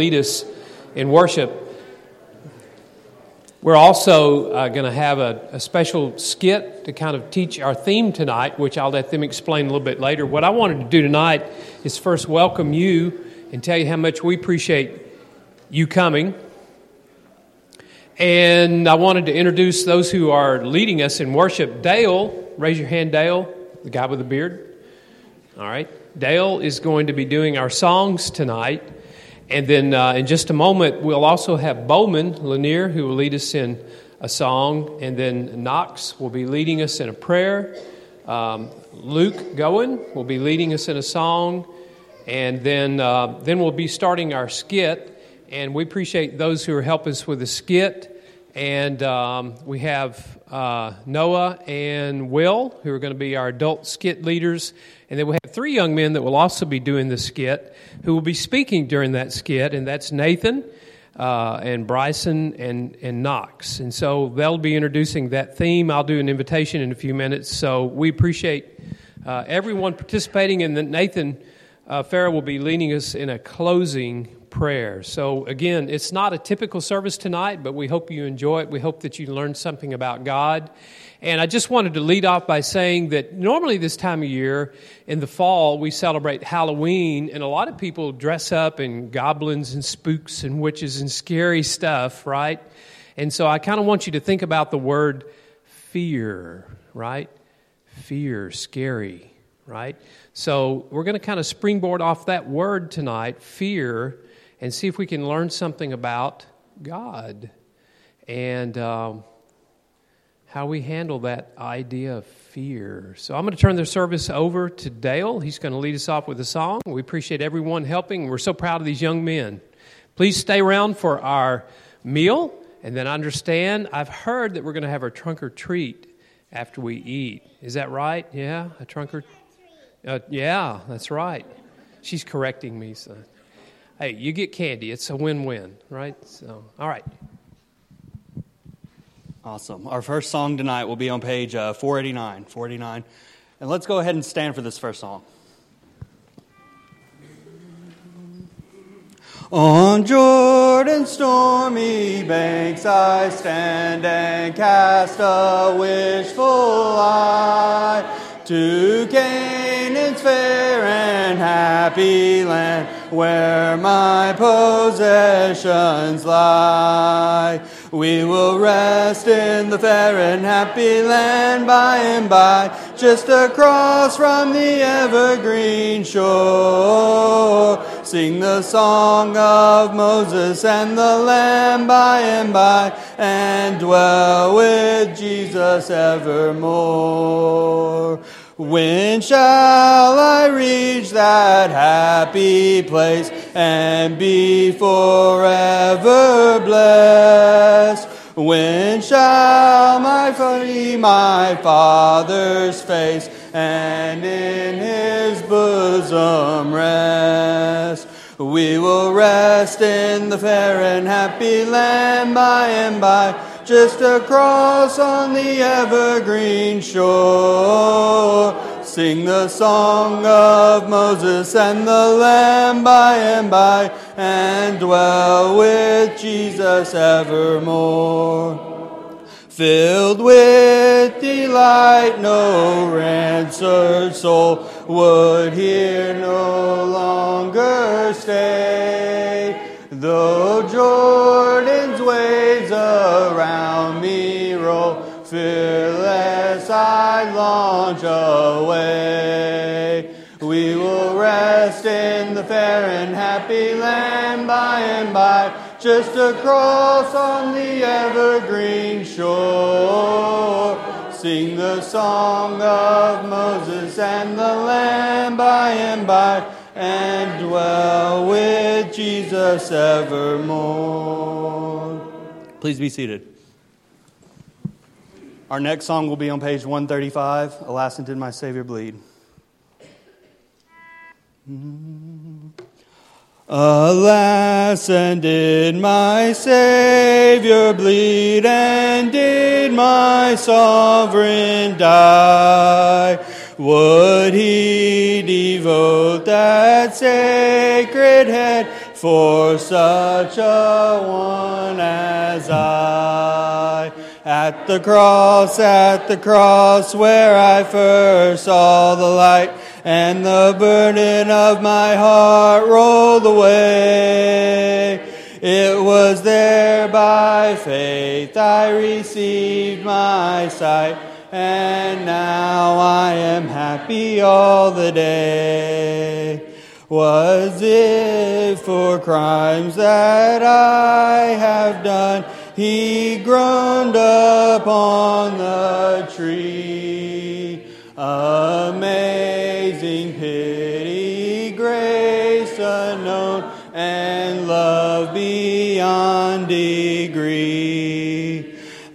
lead us in worship. We're also uh, going to have a, a, special skit to kind of teach our theme tonight, which I'll let them explain a little bit later. What I wanted to do tonight is first welcome you and tell you how much we appreciate you coming. And I wanted to introduce those who are leading us in worship. Dale, raise your hand, Dale, the guy with the beard. All right. Dale is going to be doing our songs tonight. And then uh, in just a moment, we'll also have Bowman Lanier, who will lead us in a song. And then Knox will be leading us in a prayer. Um, Luke Goen will be leading us in a song. And then, uh, then we'll be starting our skit. And we appreciate those who are helping us with the skit. And um, we have uh, Noah and Will, who are going to be our adult skit leaders. And then we have three young men that will also be doing the skit who will be speaking during that skit, and that's Nathan uh, and Bryson and, and Knox. And so they'll be introducing that theme. I'll do an invitation in a few minutes. So we appreciate uh, everyone participating, and Nathan uh, Farah will be leading us in a closing prayer. So, again, it's not a typical service tonight, but we hope you enjoy it. We hope that you learn something about God. And I just wanted to lead off by saying that normally this time of year, in the fall, we celebrate Halloween, and a lot of people dress up in goblins and spooks and witches and scary stuff, right? And so I kind of want you to think about the word fear, right? Fear, scary, right? So we're going to kind of springboard off that word tonight, fear, and see if we can learn something about God. And. Um, how we handle that idea of fear. So I'm going to turn the service over to Dale. He's going to lead us off with a song. We appreciate everyone helping. We're so proud of these young men. Please stay around for our meal. And then understand, I've heard that we're going to have our trunk or treat after we eat. Is that right? Yeah, a trunk or uh, yeah, that's right. She's correcting me. So, hey, you get candy. It's a win-win, right? So, all right. Awesome. Our first song tonight will be on page uh, 489. 489. And let's go ahead and stand for this first song. On Jordan's stormy banks I stand and cast a wishful eye to Canaan's fair and happy land where my possessions lie. We will rest in the fair and happy land by and by, just across from the evergreen shore. Sing the song of Moses and the Lamb by and by, and dwell with Jesus evermore. When shall I reach that happy place and be forever blessed? When shall my see my Father's face and in his bosom rest? We will rest in the fair and happy land by and by just across on the evergreen shore. Sing the song of Moses and the Lamb by and by, and dwell with Jesus evermore. Filled with delight, no ransomed soul would here no longer stay. Though Jordan's waves around me roll, fearless I launch away. We will rest in the fair and happy land by and by, just across on the evergreen shore. Sing the song of Moses and the Lamb by and by and dwell with Jesus evermore. Please be seated. Our next song will be on page 135 Alas, and did my Savior bleed? Alas, and did my Savior bleed, and did my sovereign die? Would he devote that sacred head for such a one as I. At the cross, at the cross where I first saw the light and the burden of my heart rolled away. It was there by faith I received my sight, and now I am happy all the day. Was it for crimes that I have done? He groaned upon the tree. Amazing pity, grace unknown, and love beyond.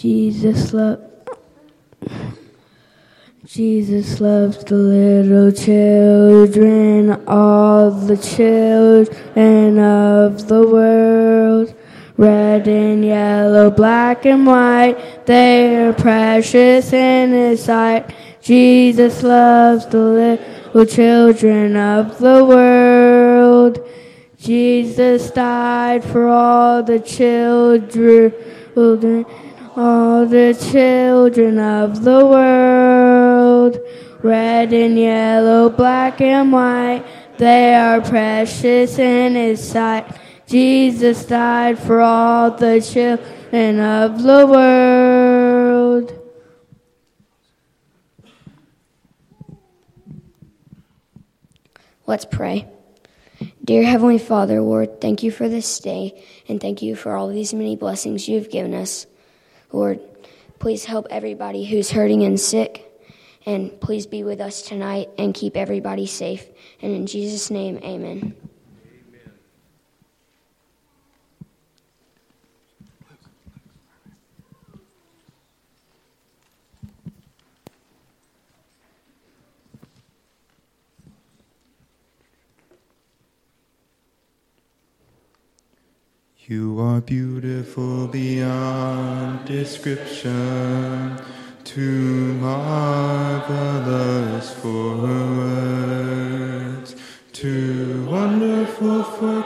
Jesus loved Jesus loves the little children, all the children of the world. Red and yellow, black and white, they are precious in His sight. Jesus loves the little children of the world. Jesus died for all the children, all the children of the world. Red and yellow, black and white, they are precious in His sight. Jesus died for all the children of the world. Let's pray. Dear Heavenly Father, Lord, thank you for this day and thank you for all these many blessings you've given us. Lord, please help everybody who's hurting and sick and please be with us tonight and keep everybody safe. And in Jesus' name, amen. You are beautiful beyond description, too marvelous for words, too wonderful for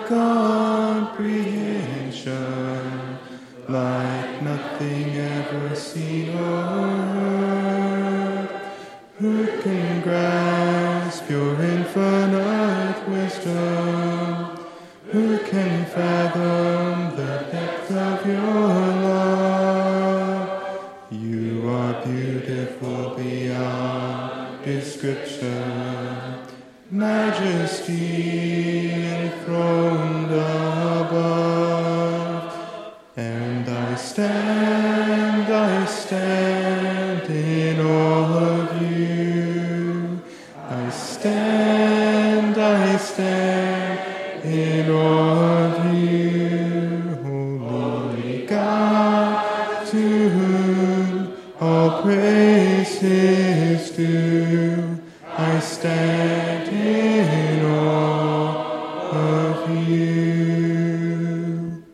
stand in awe of you, holy God, to whom all praise is due. I stand in awe of you.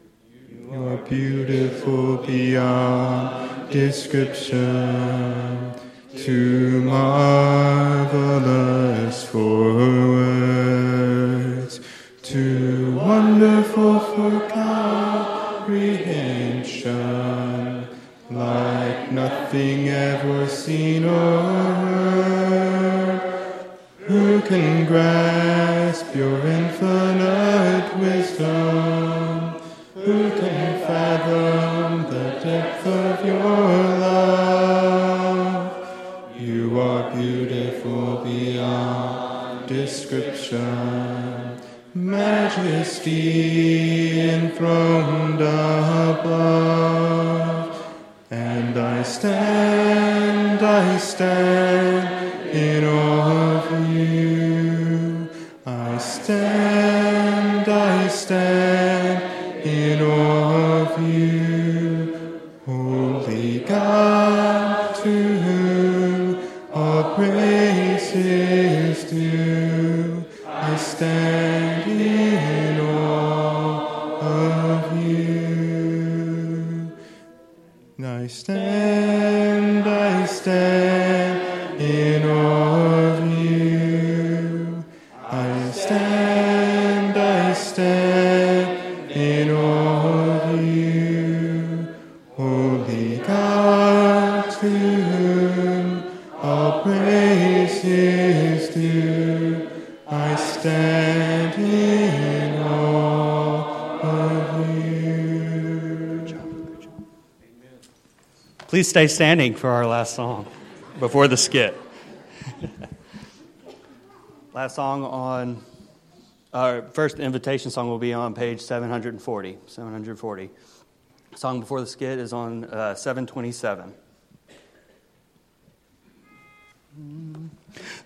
You are beautiful beyond description, stand in awe of you. I stand, I stand Please stay standing for our last song before the skit. last song on our first invitation song will be on page 740. 740. Song before the skit is on uh, 727.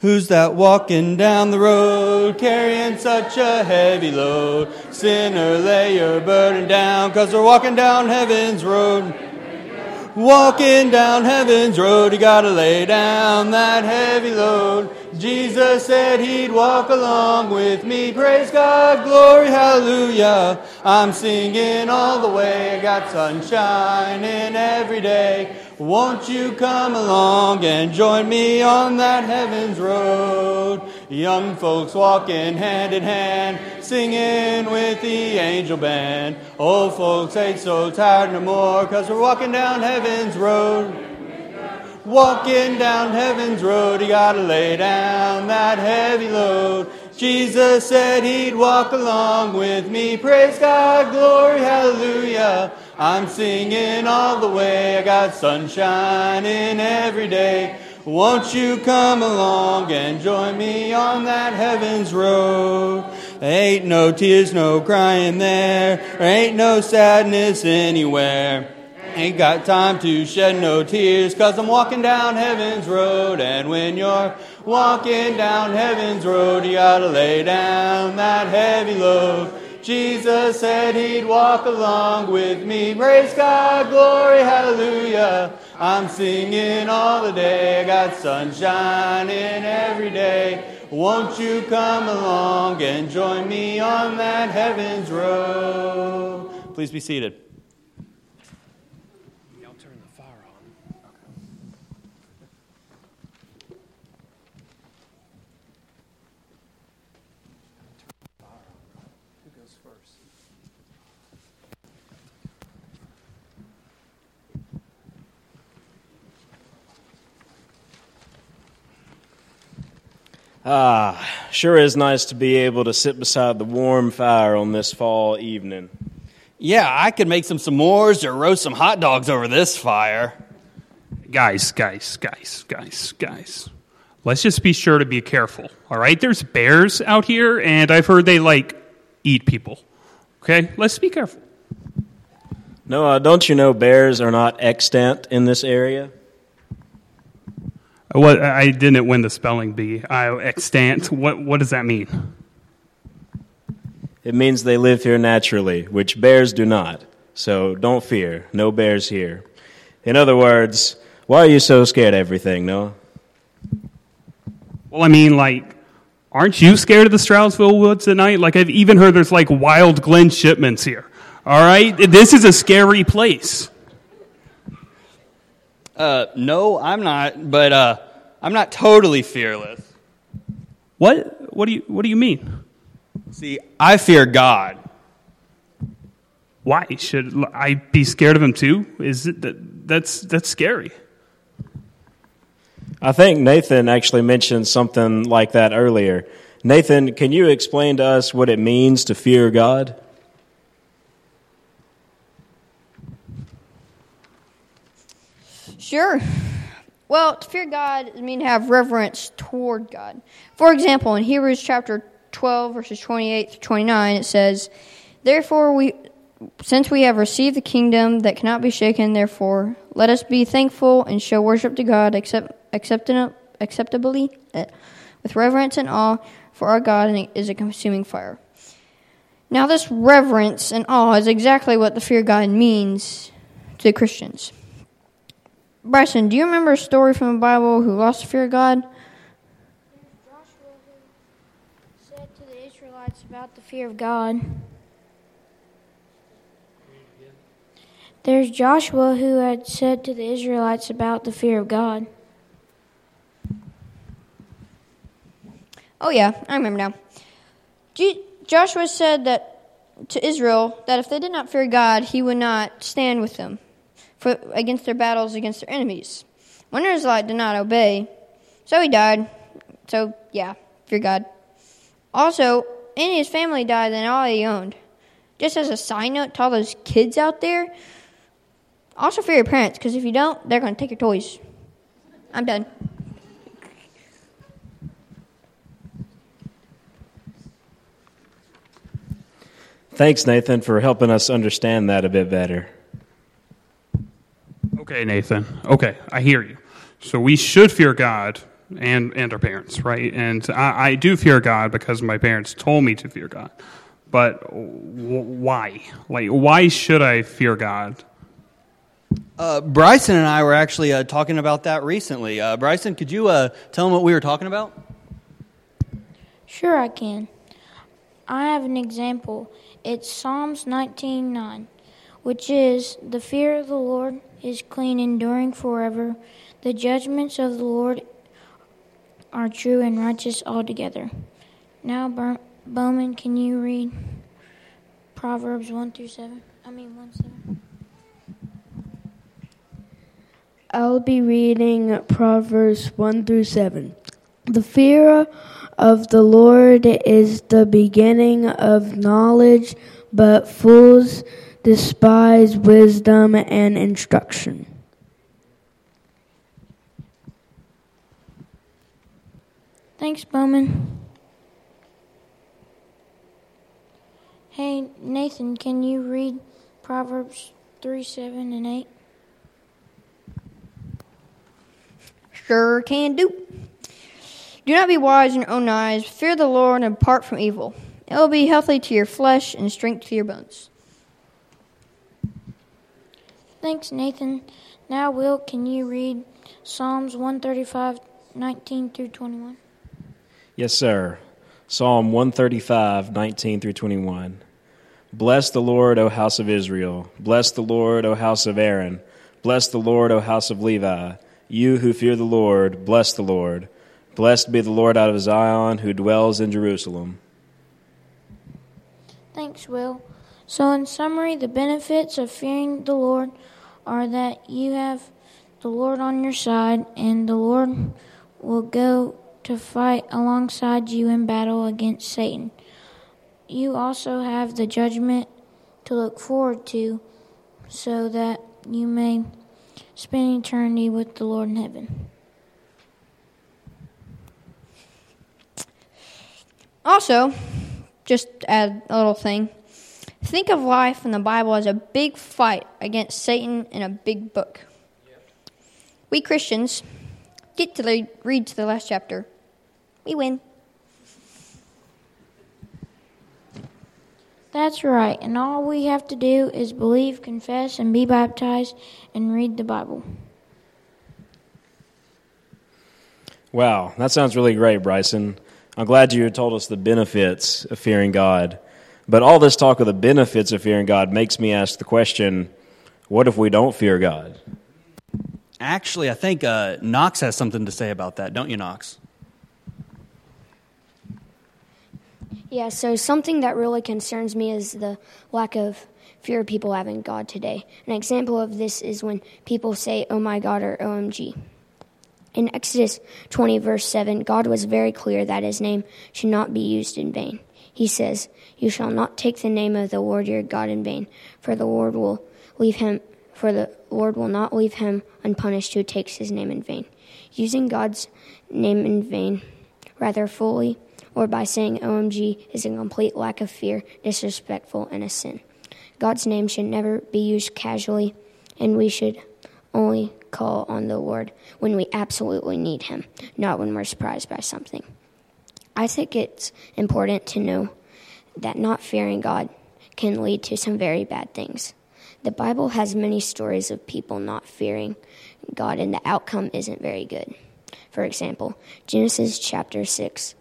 Who's that walking down the road carrying such a heavy load? Sinner, lay your burden down, cause we're walking down heaven's road. Walking down heaven's road, you gotta lay down that heavy load. Jesus said he'd walk along with me. Praise God, glory, hallelujah. I'm singing all the way. I got sunshine in every day. Won't you come along and join me on that heaven's road? Young folks walking hand in hand, singing with the angel band. Old folks ain't so tired no more, cause we're walking down heaven's road. Walking down heaven's road, you gotta lay down that heavy load. Jesus said he'd walk along with me. Praise God, glory, hallelujah. I'm singing all the way. I got sunshine in every day. Won't you come along and join me on that heaven's road? Ain't no tears, no crying there. Ain't no sadness anywhere. Ain't got time to shed no tears, cause I'm walking down heaven's road. And when you're walking down heaven's road, you gotta lay down that heavy load. Jesus said he'd walk along with me. Praise God, glory, hallelujah. I'm singing all the day. Got sunshine in every day. Won't you come along and join me on that heaven's road? Please be seated. Y'all turn the fire on. Who goes first? Ah, sure is nice to be able to sit beside the warm fire on this fall evening. Yeah, I could make some s'mores or roast some hot dogs over this fire. Guys, guys, guys, guys, guys. Let's just be sure to be careful. All right? There's bears out here, and I've heard they like eat people. Okay? Let's be careful. Noah, don't you know bears are not extant in this area? What I didn't win the spelling bee. I extant. What what does that mean? It means they live here naturally, which bears do not. So don't fear, no bears here. In other words, why are you so scared of everything, Noah? Well, I mean, like, aren't you scared of the Stroudsville woods at night? Like, I've even heard there's like wild Glen shipments here. All right, this is a scary place. Uh, no, I'm not, but uh, I'm not totally fearless. What? What do you What do you mean? See, I fear God. Why should I be scared of him too? Is it that that's that's scary? I think Nathan actually mentioned something like that earlier. Nathan, can you explain to us what it means to fear God? Sure. Well, to fear God I mean to have reverence toward God. For example, in Hebrews chapter 12, verses 28 to 29, it says, Therefore, we, since we have received the kingdom that cannot be shaken, therefore, let us be thankful and show worship to God accept, acceptably, eh, with reverence and awe, for our God is a consuming fire. Now, this reverence and awe is exactly what the fear of God means to Christians. Bryson, do you remember a story from the Bible who lost the fear of God? Joshua said to the Israelites about the fear of God. There's Joshua who had said to the Israelites about the fear of God. Oh, yeah, I remember now. Joshua said that to Israel that if they did not fear God, he would not stand with them for, against their battles against their enemies. One Israelite did not obey, so he died. So, yeah, fear God. Also, any his family died than all he owned. Just as a side note to all those kids out there, also fear your parents, because if you don't, they're going to take your toys. I'm done. Thanks, Nathan, for helping us understand that a bit better. Okay, Nathan. Okay, I hear you. So we should fear God and and our parents, right? And I, I do fear God because my parents told me to fear God. But w- why? Like, why should I fear God? Uh, Bryson and I were actually uh, talking about that recently. Uh, Bryson, could you uh, tell them what we were talking about? Sure, I can. I have an example. It's Psalms 19:9, which is the fear of the Lord is clean, enduring forever. The judgments of the Lord are true and righteous altogether. Now, Bowman, can you read Proverbs 1 through 7? I mean, 1 7. I'll be reading Proverbs 1 through 7. The fear of the Lord is the beginning of knowledge, but fools despise wisdom and instruction. Thanks, Bowman. Hey, Nathan, can you read Proverbs 3 7 and 8? Sure can do. Do not be wise in your own eyes. Fear the Lord and depart from evil. It will be healthy to your flesh and strength to your bones. Thanks, Nathan. Now, Will, can you read Psalms 135, 19 through 21? Yes, sir. Psalm 135, 19 through 21. Bless the Lord, O house of Israel. Bless the Lord, O house of Aaron. Bless the Lord, O house of Levi. You who fear the Lord, bless the Lord. Blessed be the Lord out of Zion, who dwells in Jerusalem. Thanks, Will. So, in summary, the benefits of fearing the Lord are that you have the Lord on your side, and the Lord will go to fight alongside you in battle against Satan. You also have the judgment to look forward to so that you may spend eternity with the Lord in heaven. Also, just add a little thing. Think of life in the Bible as a big fight against Satan in a big book. We Christians get to the, read to the last chapter. We win. That's right, and all we have to do is believe, confess, and be baptized and read the Bible. Wow, that sounds really great, Bryson. I'm glad you told us the benefits of fearing God. But all this talk of the benefits of fearing God makes me ask the question what if we don't fear God? Actually, I think uh, Knox has something to say about that, don't you, Knox? Yeah, so something that really concerns me is the lack of fear of people having God today. An example of this is when people say, oh my God, or OMG. In Exodus 20, verse 7, God was very clear that his name should not be used in vain. He says, You shall not take the name of the Lord your God in vain, for the Lord will leave him for the Lord will not leave him unpunished who takes his name in vain. Using God's name in vain, rather fully, or by saying OMG, is a complete lack of fear, disrespectful, and a sin. God's name should never be used casually, and we should only call on the Lord when we absolutely need Him, not when we're surprised by something. I think it's important to know that not fearing God can lead to some very bad things. The Bible has many stories of people not fearing God, and the outcome isn't very good. For example, Genesis chapter 6,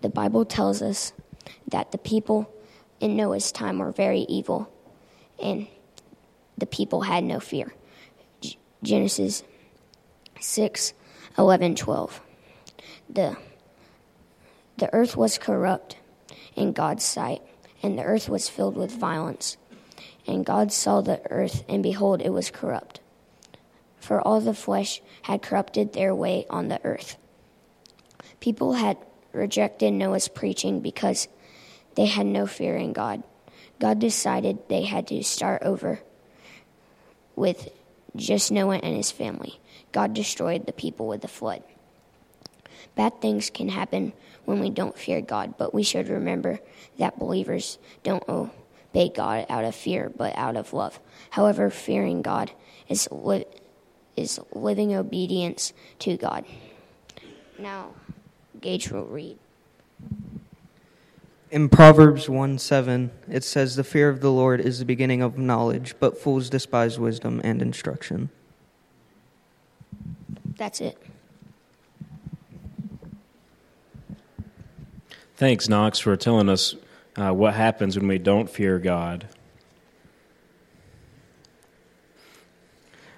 the Bible tells us that the people in Noah's time were very evil, and the people had no fear. G- Genesis 6 11 12. The, the earth was corrupt in God's sight, and the earth was filled with violence. And God saw the earth, and behold, it was corrupt. For all the flesh had corrupted their way on the earth. People had rejected Noah's preaching because they had no fear in God. God decided they had to start over with just Noah and his family. God destroyed the people with the flood. Bad things can happen when we don't fear God, but we should remember that believers don't obey God out of fear, but out of love. However, fearing God is, li- is living obedience to God. Now, Gage will read. In Proverbs 1 7, it says, The fear of the Lord is the beginning of knowledge, but fools despise wisdom and instruction. That's it. Thanks, Knox, for telling us uh, what happens when we don't fear God.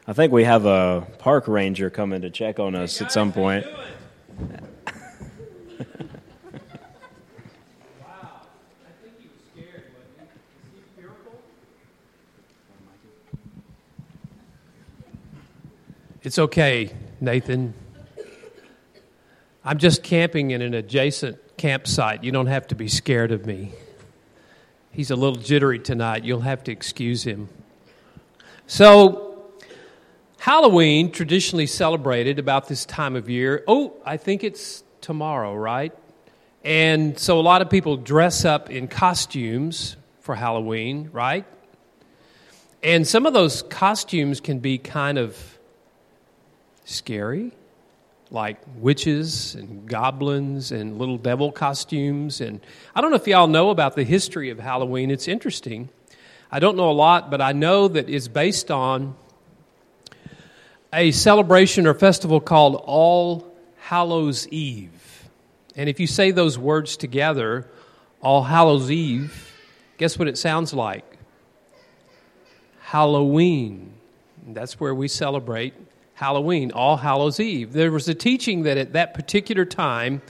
I think we have a park ranger coming to check on us at some point. It's okay, Nathan. I'm just camping in an adjacent campsite. You don't have to be scared of me. He's a little jittery tonight. You'll have to excuse him. So, Halloween, traditionally celebrated about this time of year. Oh, I think it's tomorrow, right? And so a lot of people dress up in costumes for Halloween, right? And some of those costumes can be kind of scary, like witches and goblins and little devil costumes. And I don't know if y'all know about the history of Halloween. It's interesting. I don't know a lot, but I know that it's based on a celebration or festival called All Hallows Eve. And if you say those words together, All Hallows Eve, guess what it sounds like? Halloween. That's where we celebrate Halloween, All Hallows Eve. There was a teaching that at that particular time,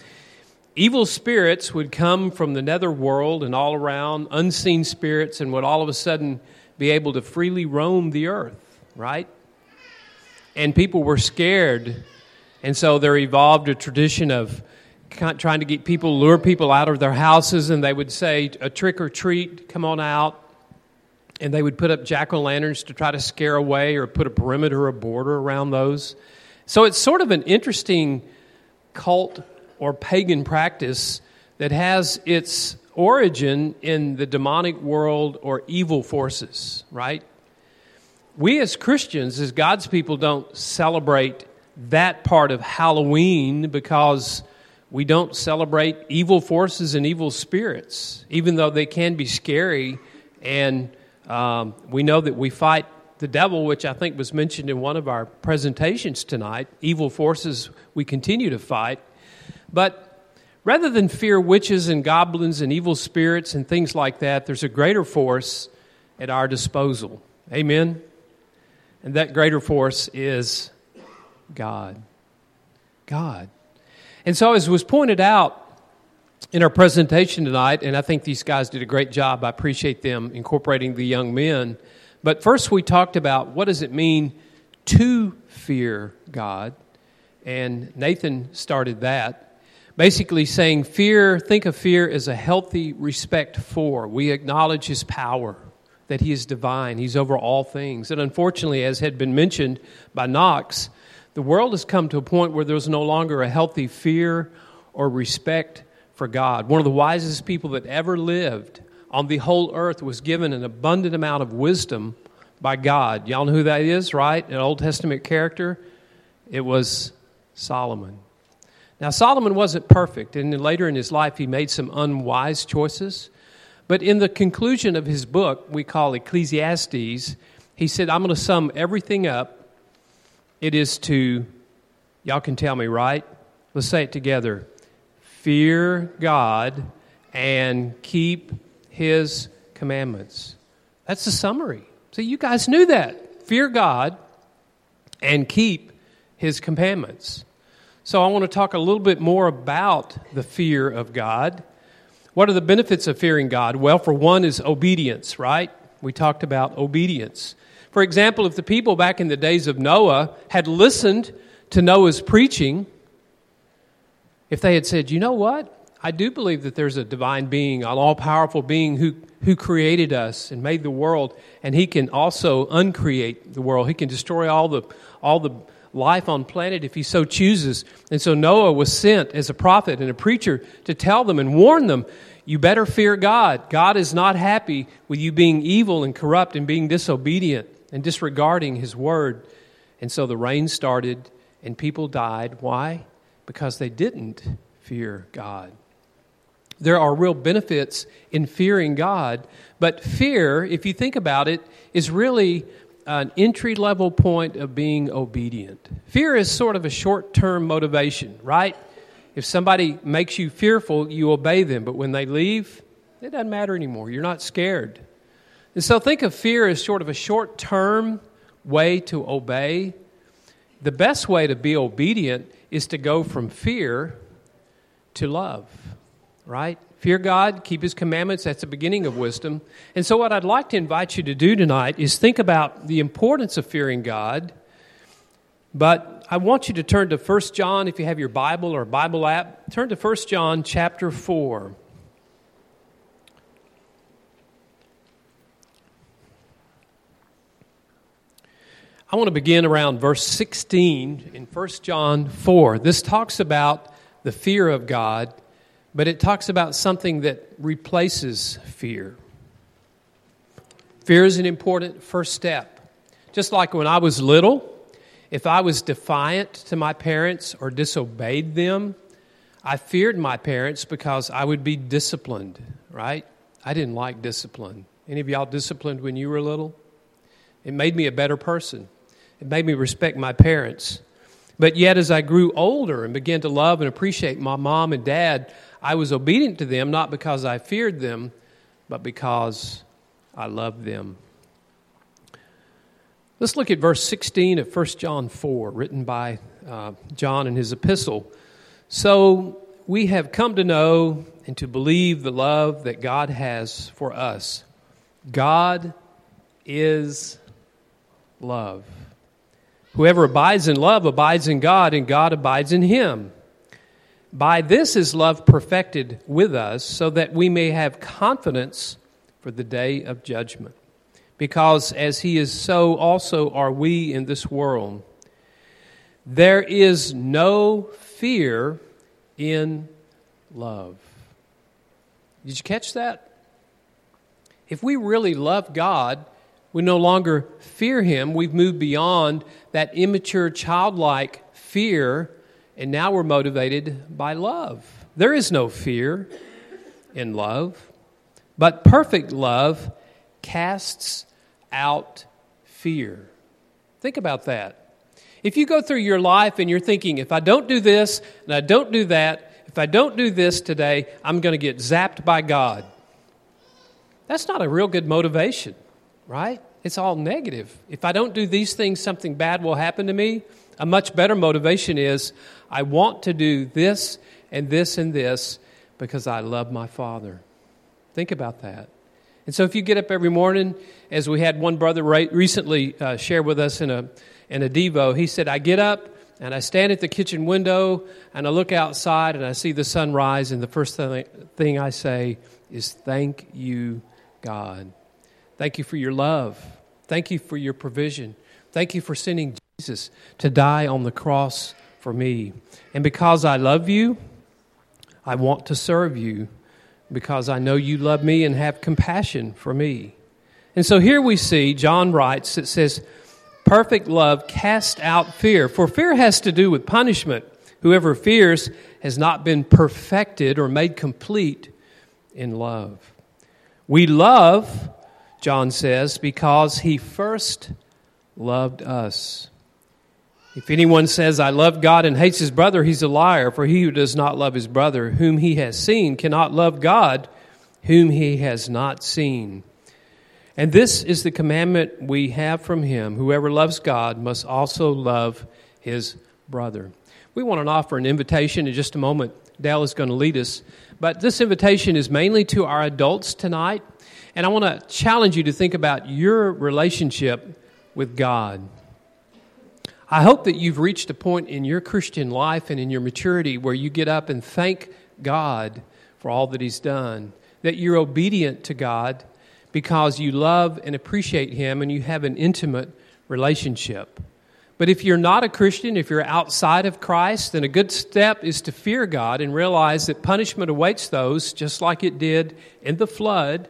evil spirits would come from the nether world and all around, unseen spirits, and would all of a sudden be able to freely roam the earth, right? And people were scared. And so there evolved a tradition of trying to get people, lure people out of their houses, and they would say, a trick or treat, come on out and they would put up jack o' lanterns to try to scare away or put a perimeter or a border around those. So it's sort of an interesting cult or pagan practice that has its origin in the demonic world or evil forces, right? We as Christians, as God's people, don't celebrate that part of Halloween because we don't celebrate evil forces and evil spirits, even though they can be scary and um, we know that we fight the devil, which I think was mentioned in one of our presentations tonight. Evil forces we continue to fight. But rather than fear witches and goblins and evil spirits and things like that, there's a greater force at our disposal. Amen? And that greater force is God. God. And so, as was pointed out in our presentation tonight, and I think these guys did a great job. I appreciate them incorporating the young men. But first, we talked about what does it mean to fear God, and Nathan started that. Basically, saying fear, think of fear as a healthy respect for. We acknowledge his power, that he is divine, he's over all things. And unfortunately, as had been mentioned by Knox, the world has come to a point where there's no longer a healthy fear or respect for God. One of the wisest people that ever lived on the whole earth was given an abundant amount of wisdom by God. Y'all know who that is, right? An Old Testament character. It was Solomon. Now, Solomon wasn't perfect, and later in his life, he made some unwise choices. But in the conclusion of his book, we call Ecclesiastes, he said, I'm going to sum everything up. It is to, y'all can tell me, right? Let's say it together fear God and keep his commandments. That's the summary. So you guys knew that. Fear God and keep his commandments. So I want to talk a little bit more about the fear of God. What are the benefits of fearing God? Well, for one is obedience, right? We talked about obedience. For example, if the people back in the days of Noah had listened to Noah's preaching, if they had said, you know what? I do believe that there's a divine being, an all powerful being who, who created us and made the world, and he can also uncreate the world. He can destroy all the, all the life on planet if he so chooses. And so Noah was sent as a prophet and a preacher to tell them and warn them you better fear God. God is not happy with you being evil and corrupt and being disobedient and disregarding his word. And so the rain started and people died. Why? Because they didn't fear God. There are real benefits in fearing God, but fear, if you think about it, is really an entry level point of being obedient. Fear is sort of a short term motivation, right? If somebody makes you fearful, you obey them, but when they leave, it doesn't matter anymore. You're not scared. And so think of fear as sort of a short term way to obey. The best way to be obedient is to go from fear to love, right? Fear God, keep His commandments. That's the beginning of wisdom. And so, what I'd like to invite you to do tonight is think about the importance of fearing God but I want you to turn to 1 John, if you have your Bible or Bible app, turn to 1 John chapter 4. I want to begin around verse 16 in 1 John 4. This talks about the fear of God, but it talks about something that replaces fear. Fear is an important first step. Just like when I was little, if I was defiant to my parents or disobeyed them, I feared my parents because I would be disciplined, right? I didn't like discipline. Any of y'all disciplined when you were little? It made me a better person. It made me respect my parents. But yet, as I grew older and began to love and appreciate my mom and dad, I was obedient to them not because I feared them, but because I loved them. Let's look at verse 16 of 1 John 4, written by uh, John in his epistle. So we have come to know and to believe the love that God has for us. God is love. Whoever abides in love abides in God, and God abides in him. By this is love perfected with us, so that we may have confidence for the day of judgment because as he is, so also are we in this world. There is no fear in love. Did you catch that? If we really love God, we no longer fear him. We've moved beyond that immature, childlike fear, and now we're motivated by love. There is no fear in love, but perfect love casts out fear. Think about that. If you go through your life and you're thinking, if I don't do this and I don't do that, if I don't do this today, I'm going to get zapped by God. That's not a real good motivation, right? It's all negative. If I don't do these things, something bad will happen to me. A much better motivation is I want to do this and this and this because I love my Father. Think about that. And so, if you get up every morning, as we had one brother recently uh, share with us in a, in a Devo, he said, I get up and I stand at the kitchen window and I look outside and I see the sun rise, and the first thing I say is, Thank you, God. Thank you for your love. Thank you for your provision. Thank you for sending Jesus to die on the cross for me. And because I love you, I want to serve you because I know you love me and have compassion for me. And so here we see, John writes, it says, perfect love casts out fear, for fear has to do with punishment. Whoever fears has not been perfected or made complete in love. We love, John says, because he first loved us. If anyone says, I love God and hates his brother, he's a liar, for he who does not love his brother, whom he has seen, cannot love God, whom he has not seen. And this is the commandment we have from him whoever loves God must also love his brother. We want to offer an invitation in just a moment. Dale is going to lead us. But this invitation is mainly to our adults tonight. And I want to challenge you to think about your relationship with God. I hope that you've reached a point in your Christian life and in your maturity where you get up and thank God for all that He's done, that you're obedient to God because you love and appreciate Him and you have an intimate relationship. But if you're not a Christian, if you're outside of Christ, then a good step is to fear God and realize that punishment awaits those, just like it did in the flood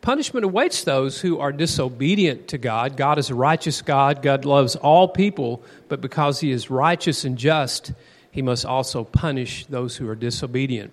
Punishment awaits those who are disobedient to God. God is a righteous God. God loves all people, but because He is righteous and just, He must also punish those who are disobedient.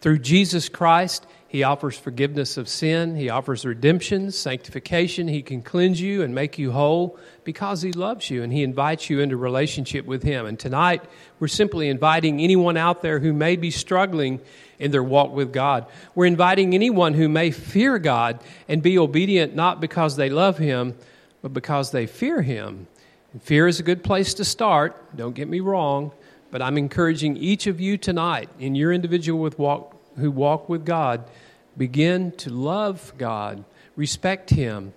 Through Jesus Christ, He offers forgiveness of sin, He offers redemption, sanctification. He can cleanse you and make you whole because He loves you and He invites you into relationship with Him. And tonight, we're simply inviting anyone out there who may be struggling in their walk with God. We're inviting anyone who may fear God and be obedient not because they love Him, but because they fear Him. And fear is a good place to start, don't get me wrong, but I'm encouraging each of you tonight in your individual with walk, who walk with God, begin to love God, respect Him,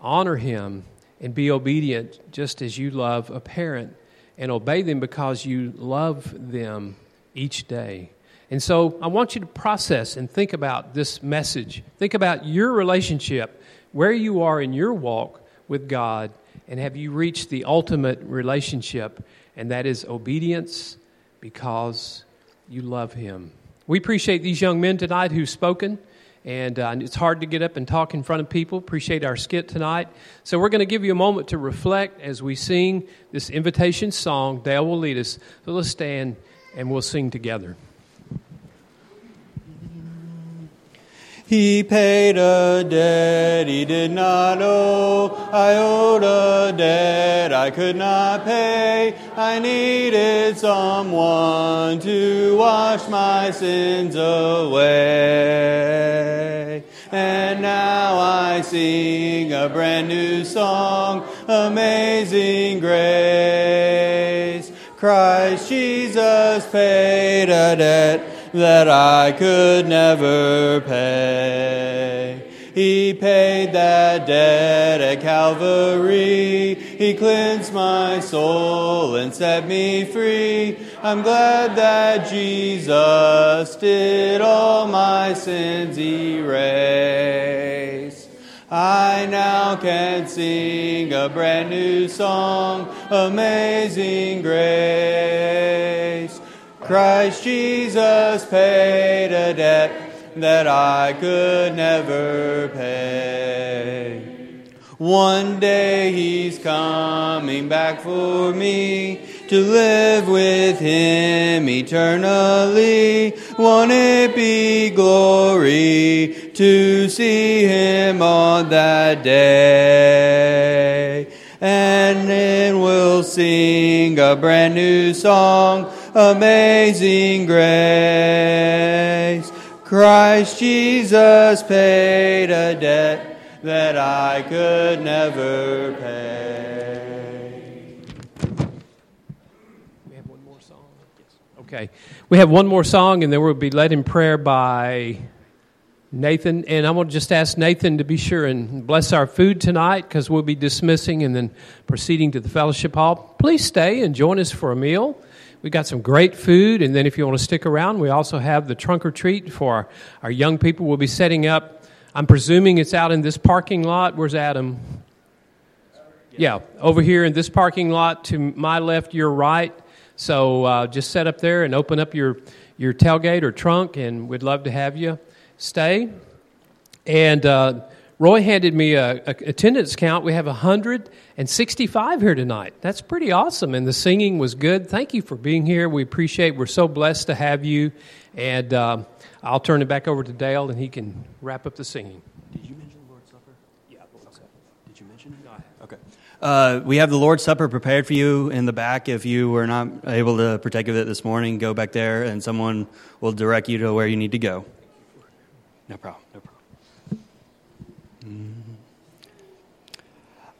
honor Him, and be obedient just as you love a parent and obey them because you love them each day. And so I want you to process and think about this message. Think about your relationship, where you are in your walk with God, and have you reached the ultimate relationship, and that is obedience because you love Him. We appreciate these young men tonight who've spoken. And uh, it's hard to get up and talk in front of people. Appreciate our skit tonight. So, we're going to give you a moment to reflect as we sing this invitation song. Dale will lead us. So, let's stand and we'll sing together. He paid a debt he did not owe. I owed a debt I could not pay. I needed someone to wash my sins away. And now I sing a brand new song, Amazing Grace. Christ Jesus paid a debt that I could never pay. He paid that debt at Calvary. He cleansed my soul and set me free. I'm glad that Jesus did all my sins erase. I now can sing a brand new song, Amazing Grace. Christ Jesus paid a debt that I could never pay. One day he's coming back for me to live with him eternally. Won't it be glory to see him on that day? And then we'll sing a brand new song amazing grace. Christ Jesus paid a debt that I could never pay. We have one more song. Yes. Okay. We have one more song, and then we'll be led in prayer by Nathan. And I'm going to just ask Nathan to be sure and bless our food tonight because we'll be dismissing and then proceeding to the fellowship hall. Please stay and join us for a meal. We got some great food, and then if you want to stick around, we also have the trunk or treat for our, our young people. We'll be setting up. I'm presuming it's out in this parking lot. Where's Adam? Yeah, over here in this parking lot to my left, your right. So uh, just set up there and open up your, your tailgate or trunk, and we'd love to have you stay. And uh, Roy handed me a, a, attendance count. We have 165 here tonight. That's pretty awesome, and the singing was good. Thank you for being here. We appreciate. We're so blessed to have you. And uh, I'll turn it back over to Dale, and he can wrap up the singing. Did you mention the Lord's Supper? Yeah, Did you mention it? No, Okay. Uh, we have the Lord's Supper prepared for you in the back. If you were not able to partake of it this morning, go back there and someone will direct you to where you need to go. No problem. No problem.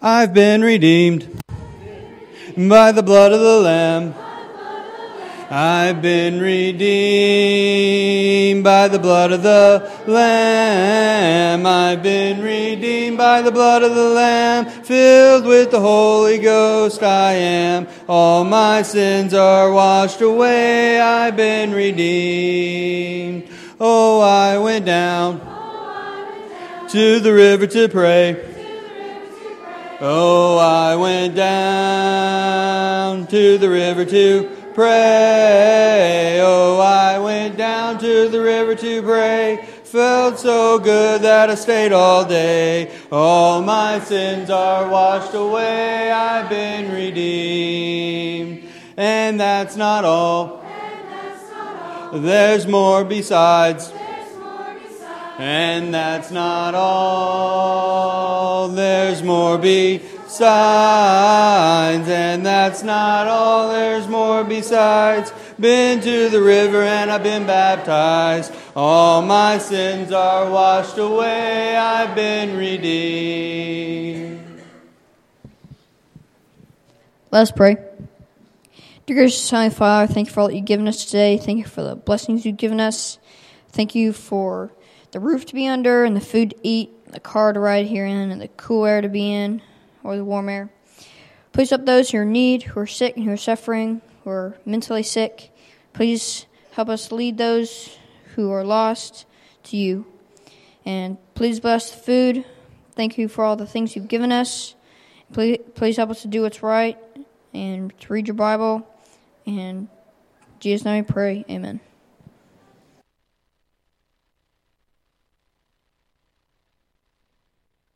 I've been redeemed by the blood of the Lamb. I've been redeemed by the blood of the Lamb. I've been redeemed by the blood of the Lamb. Filled with the Holy Ghost I am. All my sins are washed away. I've been redeemed. Oh, I went down to the river to pray. Oh, I went down to the river to pray. Oh, I went down to the river to pray. Felt so good that I stayed all day. All my sins are washed away. I've been redeemed. And that's not all. There's more besides. And that's not all. There's more besides. And that's not all. There's more besides. Been to the river and I've been baptized. All my sins are washed away. I've been redeemed. Let's pray. Dear gracious Heavenly Father, thank you for all that you've given us today. Thank you for the blessings you've given us. Thank you for the roof to be under and the food to eat, the car to ride here in, and the cool air to be in, or the warm air. Please help those who are in need, who are sick, and who are suffering, who are mentally sick. Please help us lead those who are lost to you. And please bless the food. Thank you for all the things you've given us. Please, please help us to do what's right and to read your Bible. And Jesus' name we pray. Amen.